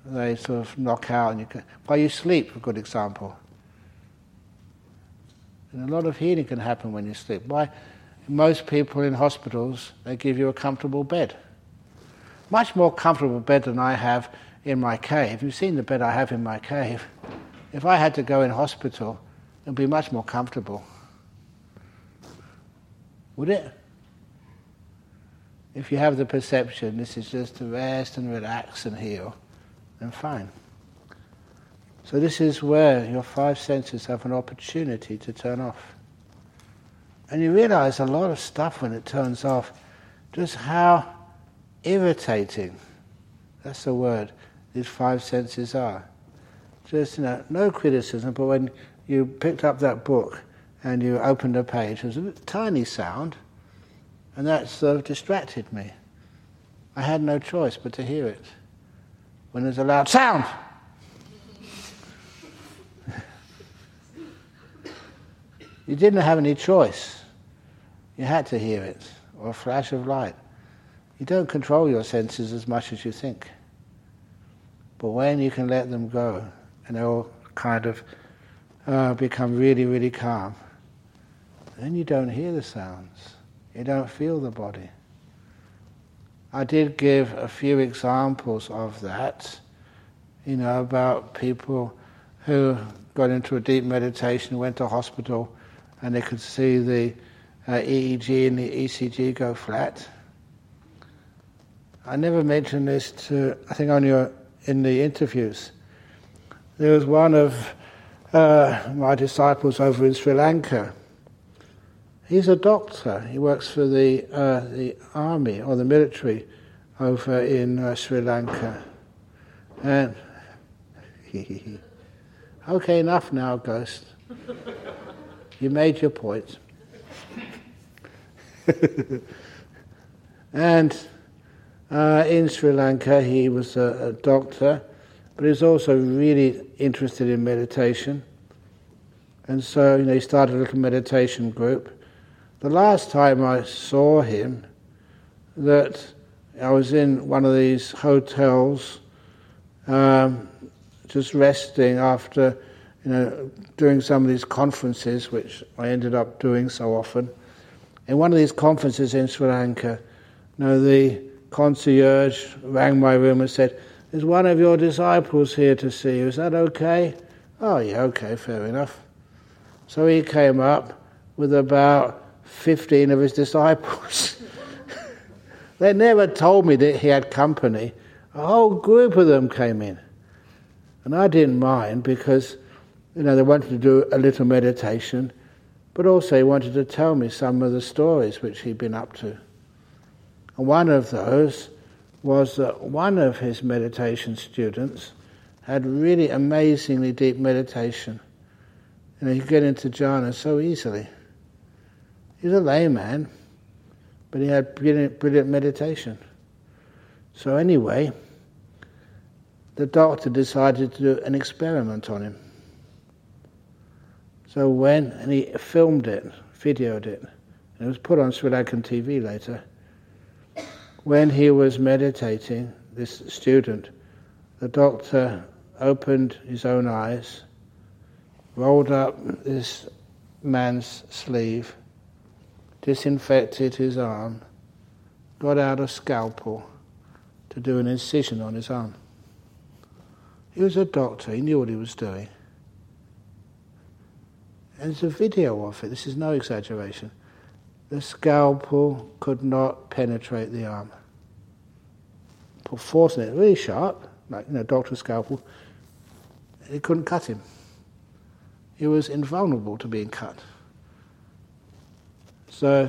they sort of knock out and you can, while you sleep, a good example. And a lot of healing can happen when you sleep. Why? Most people in hospitals, they give you a comfortable bed. Much more comfortable bed than I have in my cave. You've seen the bed I have in my cave. If I had to go in hospital, it would be much more comfortable. Would it? If you have the perception this is just to rest and relax and heal, then fine. So, this is where your five senses have an opportunity to turn off. And you realize a lot of stuff when it turns off, just how irritating, that's the word, these five senses are. Just, you know, no criticism, but when you picked up that book and you opened a page, was a tiny sound, and that sort of distracted me. I had no choice but to hear it. When there's a loud sound, you didn't have any choice. You had to hear it, or a flash of light. You don't control your senses as much as you think. But when you can let them go, and they all kind of uh, become really, really calm, then you don't hear the sounds. You don't feel the body. I did give a few examples of that, you know, about people who got into a deep meditation, went to hospital, and they could see the uh, EEG and the ECG go flat. I never mentioned this to, I think only in the interviews. There was one of uh, my disciples over in Sri Lanka. He's a doctor. He works for the uh, the army or the military over in uh, Sri Lanka. And (laughs) okay, enough now, ghost. you made your point. (laughs) and uh, in Sri Lanka, he was a, a doctor but he's also really interested in meditation. And so, you know, he started a little meditation group. The last time I saw him, that I was in one of these hotels, um, just resting after, you know, doing some of these conferences, which I ended up doing so often. In one of these conferences in Sri Lanka, you know, the concierge rang my room and said, "Is one of your disciples here to see you. Is that okay? Oh, yeah, okay, fair enough. So he came up with about 15 of his disciples. (laughs) they never told me that he had company. A whole group of them came in. And I didn't mind because, you know, they wanted to do a little meditation, but also he wanted to tell me some of the stories which he'd been up to. And one of those was that one of his meditation students had really amazingly deep meditation. You know, could get into jhana so easily. He's a layman, but he had brilliant, brilliant meditation. So anyway, the doctor decided to do an experiment on him. So when, and he filmed it, videoed it, and it was put on Sri Lankan TV later when he was meditating, this student, the doctor opened his own eyes, rolled up this man's sleeve, disinfected his arm, got out a scalpel to do an incision on his arm. He was a doctor, he knew what he was doing. And there's a video of it, this is no exaggeration the scalpel could not penetrate the arm. Put force in it, really sharp, like you know, doctor's scalpel. It couldn't cut him. He was invulnerable to being cut. So,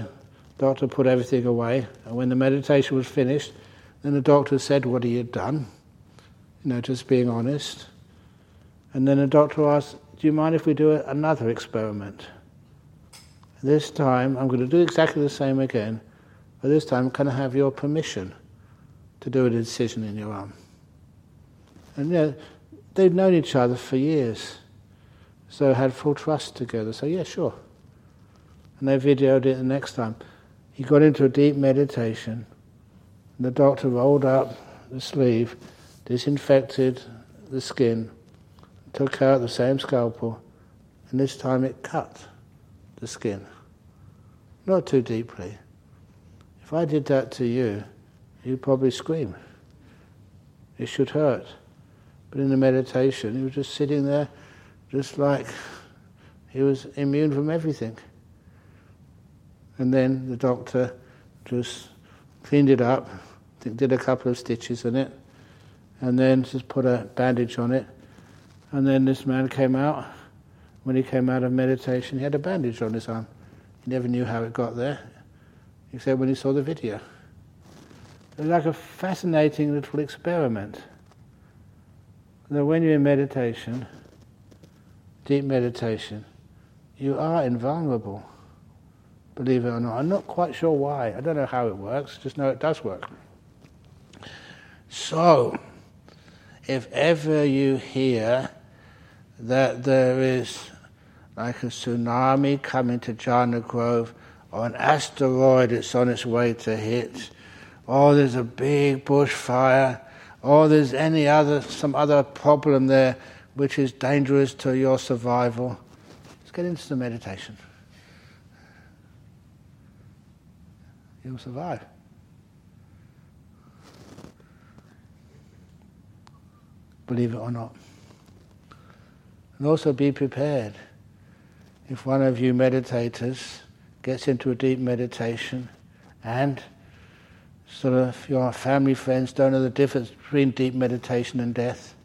the doctor put everything away, and when the meditation was finished, then the doctor said what he had done, you know, just being honest. And then the doctor asked, Do you mind if we do another experiment? This time I'm going to do exactly the same again. But this time, can I have your permission to do a decision in your arm? And you know, they'd known each other for years, so had full trust together. So yeah, sure. And they videoed it the next time. He got into a deep meditation. And the doctor rolled up the sleeve, disinfected the skin, took out the same scalpel, and this time it cut the skin. Not too deeply. If I did that to you, you'd probably scream. It should hurt. But in the meditation, he was just sitting there, just like he was immune from everything. And then the doctor just cleaned it up, did a couple of stitches in it, and then just put a bandage on it. And then this man came out. When he came out of meditation, he had a bandage on his arm. He never knew how it got there, except when he saw the video. It was like a fascinating little experiment. That when you're in meditation, deep meditation, you are invulnerable, believe it or not. I'm not quite sure why. I don't know how it works, just know it does work. So, if ever you hear that there is like a tsunami coming to Jhana Grove or an asteroid that's on its way to hit, or there's a big bushfire, or there's any other some other problem there which is dangerous to your survival, let's get into the meditation. You'll survive. Believe it or not. And also be prepared. If one of you meditators gets into a deep meditation and sort of your family friends don't know the difference between deep meditation and death,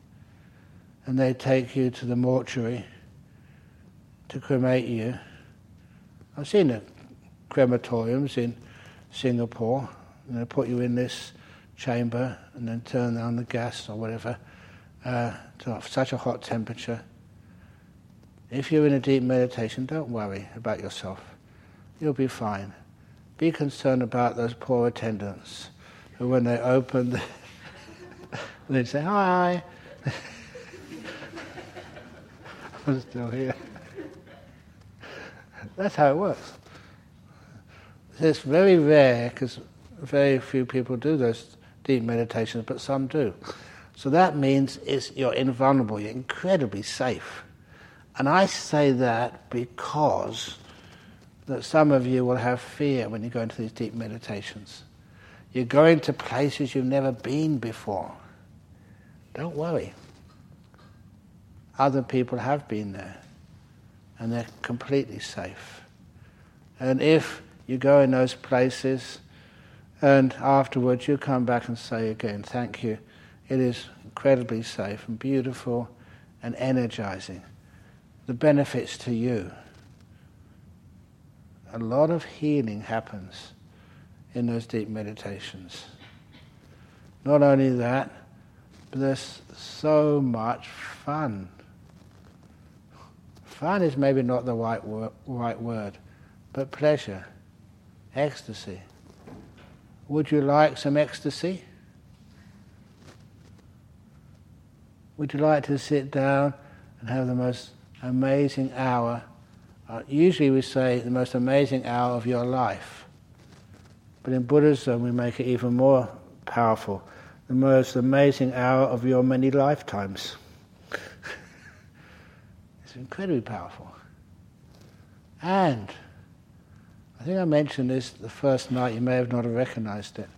and they take you to the mortuary to cremate you. I've seen crematoriums in Singapore, and they put you in this chamber and then turn on the gas or whatever uh, to such a hot temperature. If you're in a deep meditation, don't worry about yourself. You'll be fine be concerned about those poor attendants who, when they open, the (laughs) they'd say, Hi. (laughs) I'm still here. That's how it works. It's very rare because very few people do those deep meditations, but some do. So that means it's, you're invulnerable, you're incredibly safe. And I say that because that some of you will have fear when you go into these deep meditations. You're going to places you've never been before. Don't worry. Other people have been there, and they're completely safe. And if you go in those places, and afterwards you come back and say again, Thank you, it is incredibly safe and beautiful and energizing. The benefits to you a lot of healing happens in those deep meditations. Not only that, but there's so much fun. Fun is maybe not the right, wor- right word, but pleasure, ecstasy. Would you like some ecstasy? Would you like to sit down and have the most amazing hour uh, usually we say the most amazing hour of your life. But in Buddhism we make it even more powerful. The most amazing hour of your many lifetimes. (laughs) it's incredibly powerful. And think I mentioned this the first night, you may have not have recognized it.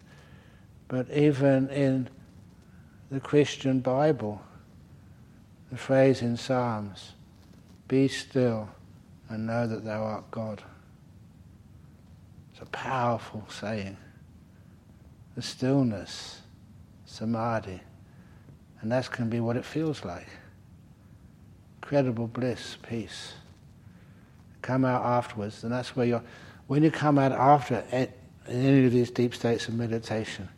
But even in the Christian Bible, the phrase in Psalms, be still and know that thou art God. It's a powerful saying. The stillness, samadhi, and that's going to be what it feels like. Incredible bliss, peace. Come out afterwards, and that's where you're. When you come out after in any of these deep states of meditation,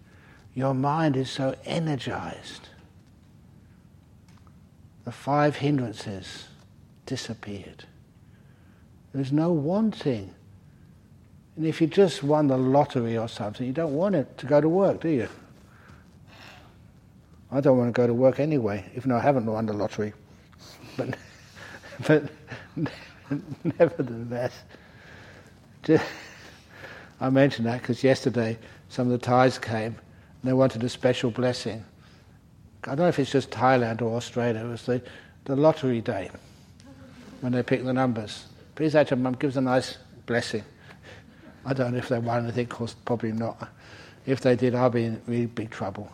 your mind is so energized. The five hindrances disappeared. There's no wanting. And if you just won the lottery or something, you don't want it to go to work, do you? I don't want to go to work anyway, even though I haven't won the lottery. (laughs) But, but (laughs) nevertheless, (laughs) I mentioned that because yesterday some of the Thais came and they wanted a special blessing. I don't know if it's just Thailand or Australia, it was the, the lottery day when they pick the numbers. Please, Ajahn Mum, give us a nice blessing. (laughs) I don't know if they won anything, of course, probably not. If they did, I'll be in really big trouble.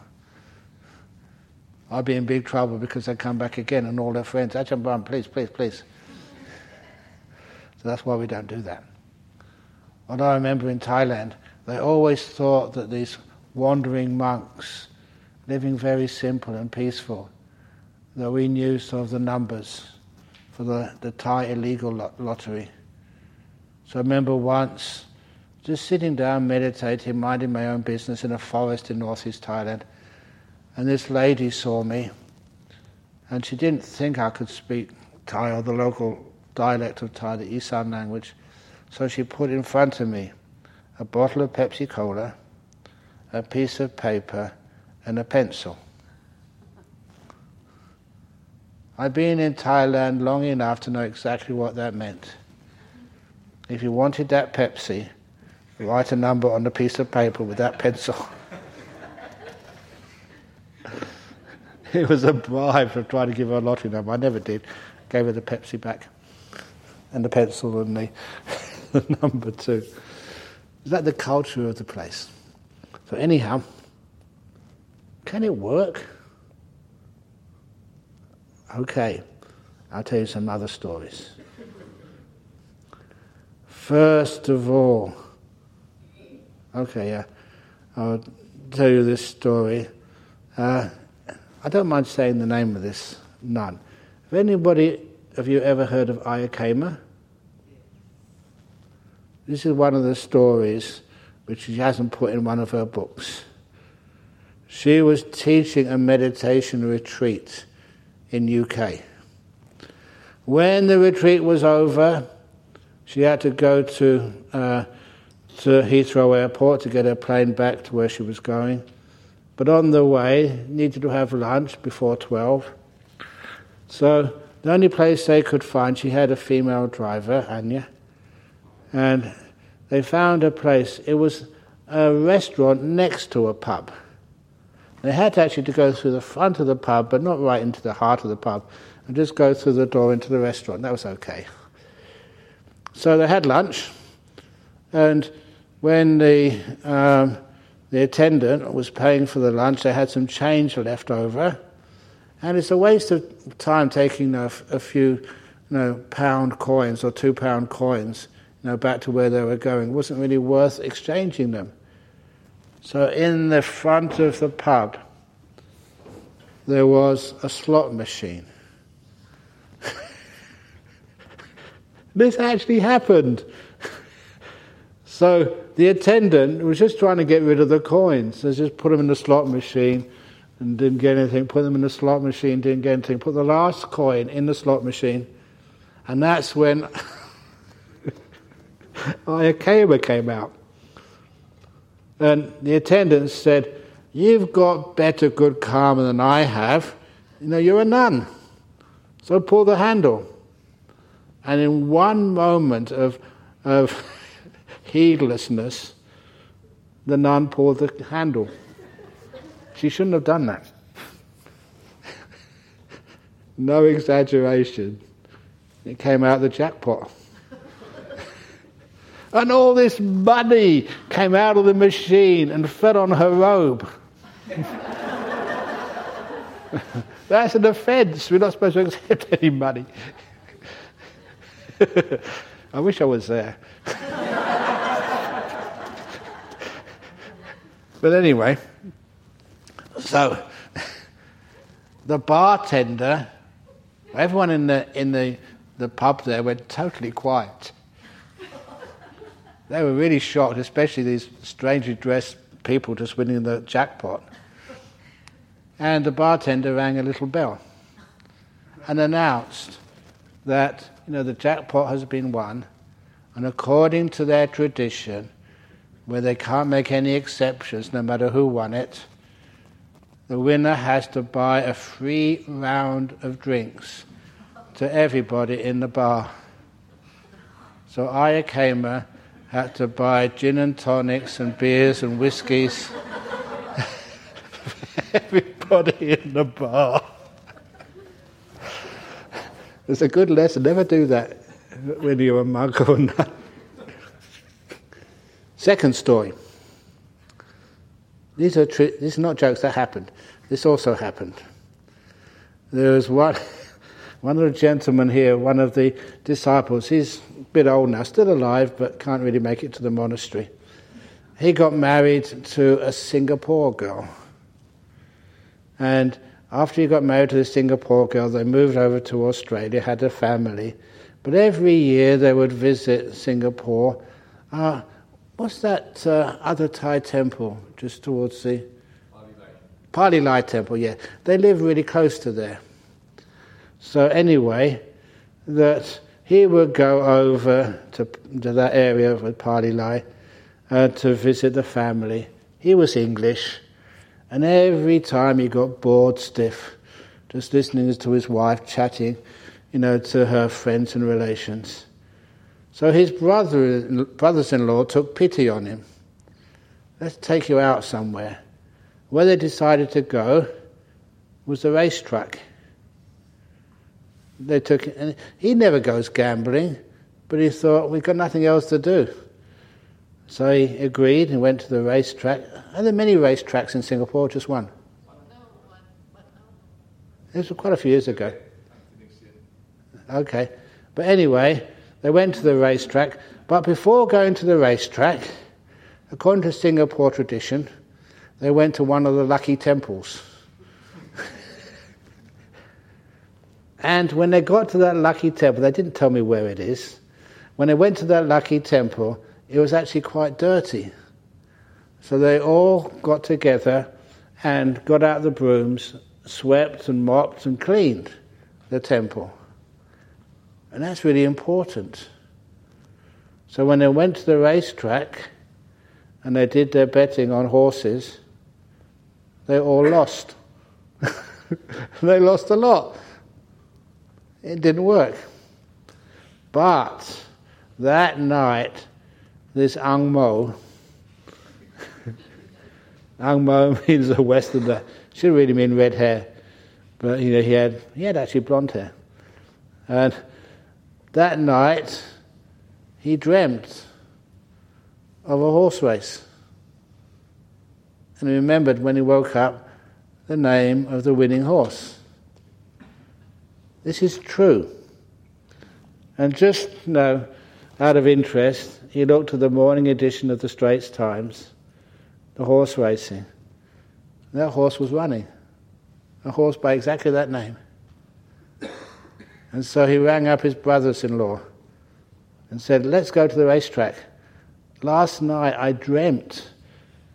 I'll be in big trouble because they come back again and all their friends, Ajahn Brahm, please, please, please. So that's why we don't do that. What I remember in Thailand, they always thought that these wandering monks, living very simple and peaceful, that we knew sort of the numbers for the, the Thai illegal lottery. So I remember once just sitting down, meditating, minding my own business in a forest in northeast Thailand, and this lady saw me, and she didn't think I could speak Thai or the local dialect of Thai, the Isan language. So she put in front of me a bottle of Pepsi Cola, a piece of paper, and a pencil. I've been in Thailand long enough to know exactly what that meant. If you wanted that Pepsi, write a number on a piece of paper with that pencil. (laughs) it was a bribe for trying to give her a lottery number. I never did. Gave her the Pepsi back and the pencil and the, the (laughs) number two. Is that the culture of the place? So anyhow, can it work? Okay, I'll tell you some other stories. First of all, okay, yeah, I'll tell you this story. Uh, I don't mind saying the name of this nun. Have anybody of you ever heard of Ayya Khema? This is one of the stories which she hasn't put in one of her books. She was teaching a meditation retreat in UK. When the retreat was over, she had to go to, uh, to Heathrow Airport to get her plane back to where she was going. But on the way, needed to have lunch before 12. So the only place they could find, she had a female driver, Anya, and they found a place. It was a restaurant next to a pub. They had actually to go through the front of the pub, but not right into the heart of the pub, and just go through the door into the restaurant. That was okay. So they had lunch, and when the um, the attendant was paying for the lunch, they had some change left over, and it's a waste of time taking a, a few, you know, pound coins or two pound coins, know, back to where they were going. It wasn't really worth exchanging them. So in the front of the pub, there was a slot machine. (laughs) this actually happened. (laughs) so the attendant was just trying to get rid of the coins. So just put them in the slot machine and didn't get anything. Put them in the slot machine, didn't get anything. Put the last coin in the slot machine. And that's when (laughs) (laughs) Khema came out. And the attendant said, You've got better good karma than I have. You know, you're a nun. So pull the handle. And in one moment of, of (laughs) heedlessness, the nun pulled the handle. She shouldn't have done that. (laughs) no exaggeration. It came out of the jackpot. And all this money came out of the machine and fell on her robe. (laughs) That's an offence. We're not supposed to accept (laughs) any money. (laughs) I wish I was there. but anyway, so the bartender, everyone in the in the, the pub there went totally quiet. They were really shocked, especially these strangely dressed people just winning the jackpot. And the bartender rang a little bell and announced that you know the jackpot has been won. And according to their tradition, where they can't make any exceptions no matter who won it, the winner has to buy a free round of drinks to everybody in the bar. So Ayya Khema had to buy gin and tonics and beers and whiskies for (laughs) everybody in the bar. It's a good lesson. Never do that when you're a monk or not. Second story. These are tri- these are not jokes that happened. This also happened. There was one, one of the gentlemen here, one of the disciples. He's a bit old now, still alive, but can't really make it to the monastery. He got married to a Singapore girl, and after he got married to the Singapore girl, they moved over to Australia, had a family. But every year they would visit Singapore. Uh, what's that uh, other Thai temple just towards the. Palelai Temple, yeah. They live really close to there. So, anyway, that he would go over to, to that area with Palelai uh, to visit the family. He was English. And every time he got bored stiff, just listening to his wife chatting, you know, to her friends and relations. So his brother, brothers-in-law took pity on him. Let's take you out somewhere. Where they decided to go was the racetrack. They took, and he never goes gambling, but he thought we've got nothing else to do. So he agreed and went to the racetrack. Are there many racetracks in Singapore? Just one. It was quite a few years ago. Okay. But anyway, they went to the racetrack. But before going to the racetrack, according to Singapore tradition, they went to one of the lucky temples. And when they got to that lucky temple, they didn't tell me where it is. When they went to that lucky temple, it was actually quite dirty. So they all got together and got out the brooms, swept and mopped and cleaned the temple. And that's really important. So when they went to the racetrack and they did their betting on horses, they all lost. (laughs) they lost a lot. It didn't work. But that night, this Ang Mo, (laughs) Ang Mo (laughs) means a Westerner, should really mean red hair, but you know he had he had actually blonde hair, and that night he dreamt of a horse race. And he remembered when he woke up the name of the winning horse. This is true. And just know, out of interest, he looked at the morning edition of the Straits Times, the horse racing. That horse was running. A horse by exactly that name. And so he rang up his brothers in law and said, Let's go to the racetrack. Last night I dreamt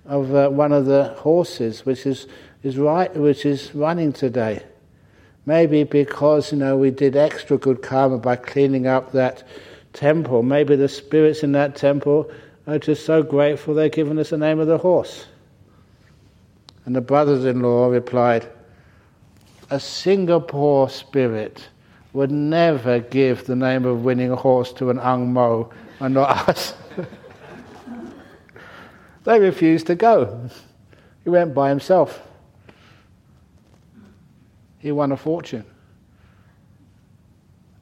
of uh, one of the horses which is, is right, which is running today. Maybe because you know we did extra good karma by cleaning up that temple. Maybe the spirits in that temple are just so grateful they've given us the name of the horse. And the brothers-in-law replied, "A Singapore spirit would never give the name of winning a horse to an Ang Mo and not (laughs) us." They refused to go. He went by himself. He won a fortune.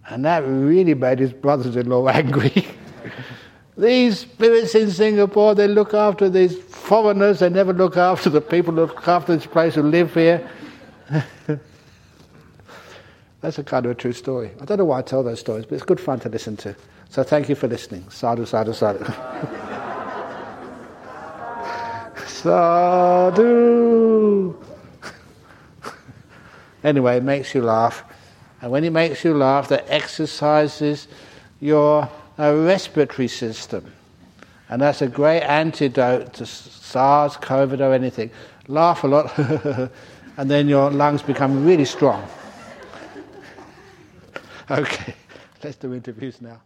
And that really made his brothers in law (laughs) angry. these spirits in Singapore, they look after these foreigners, they never look after the people who look after this place who live here. (laughs) That's a kind of a true story. I don't know why I tell those stories, but it's good fun to listen to. So thank you for listening. Sadhu, sadhu, sadhu. (laughs) Sadhu. Anyway, it makes you laugh. And when it makes you laugh, that exercises your uh, respiratory system. And that's a great antidote to SARS, COVID, or anything. Laugh a lot, (laughs) and then your lungs become really strong. (laughs) Okay, (laughs) let's do interviews now.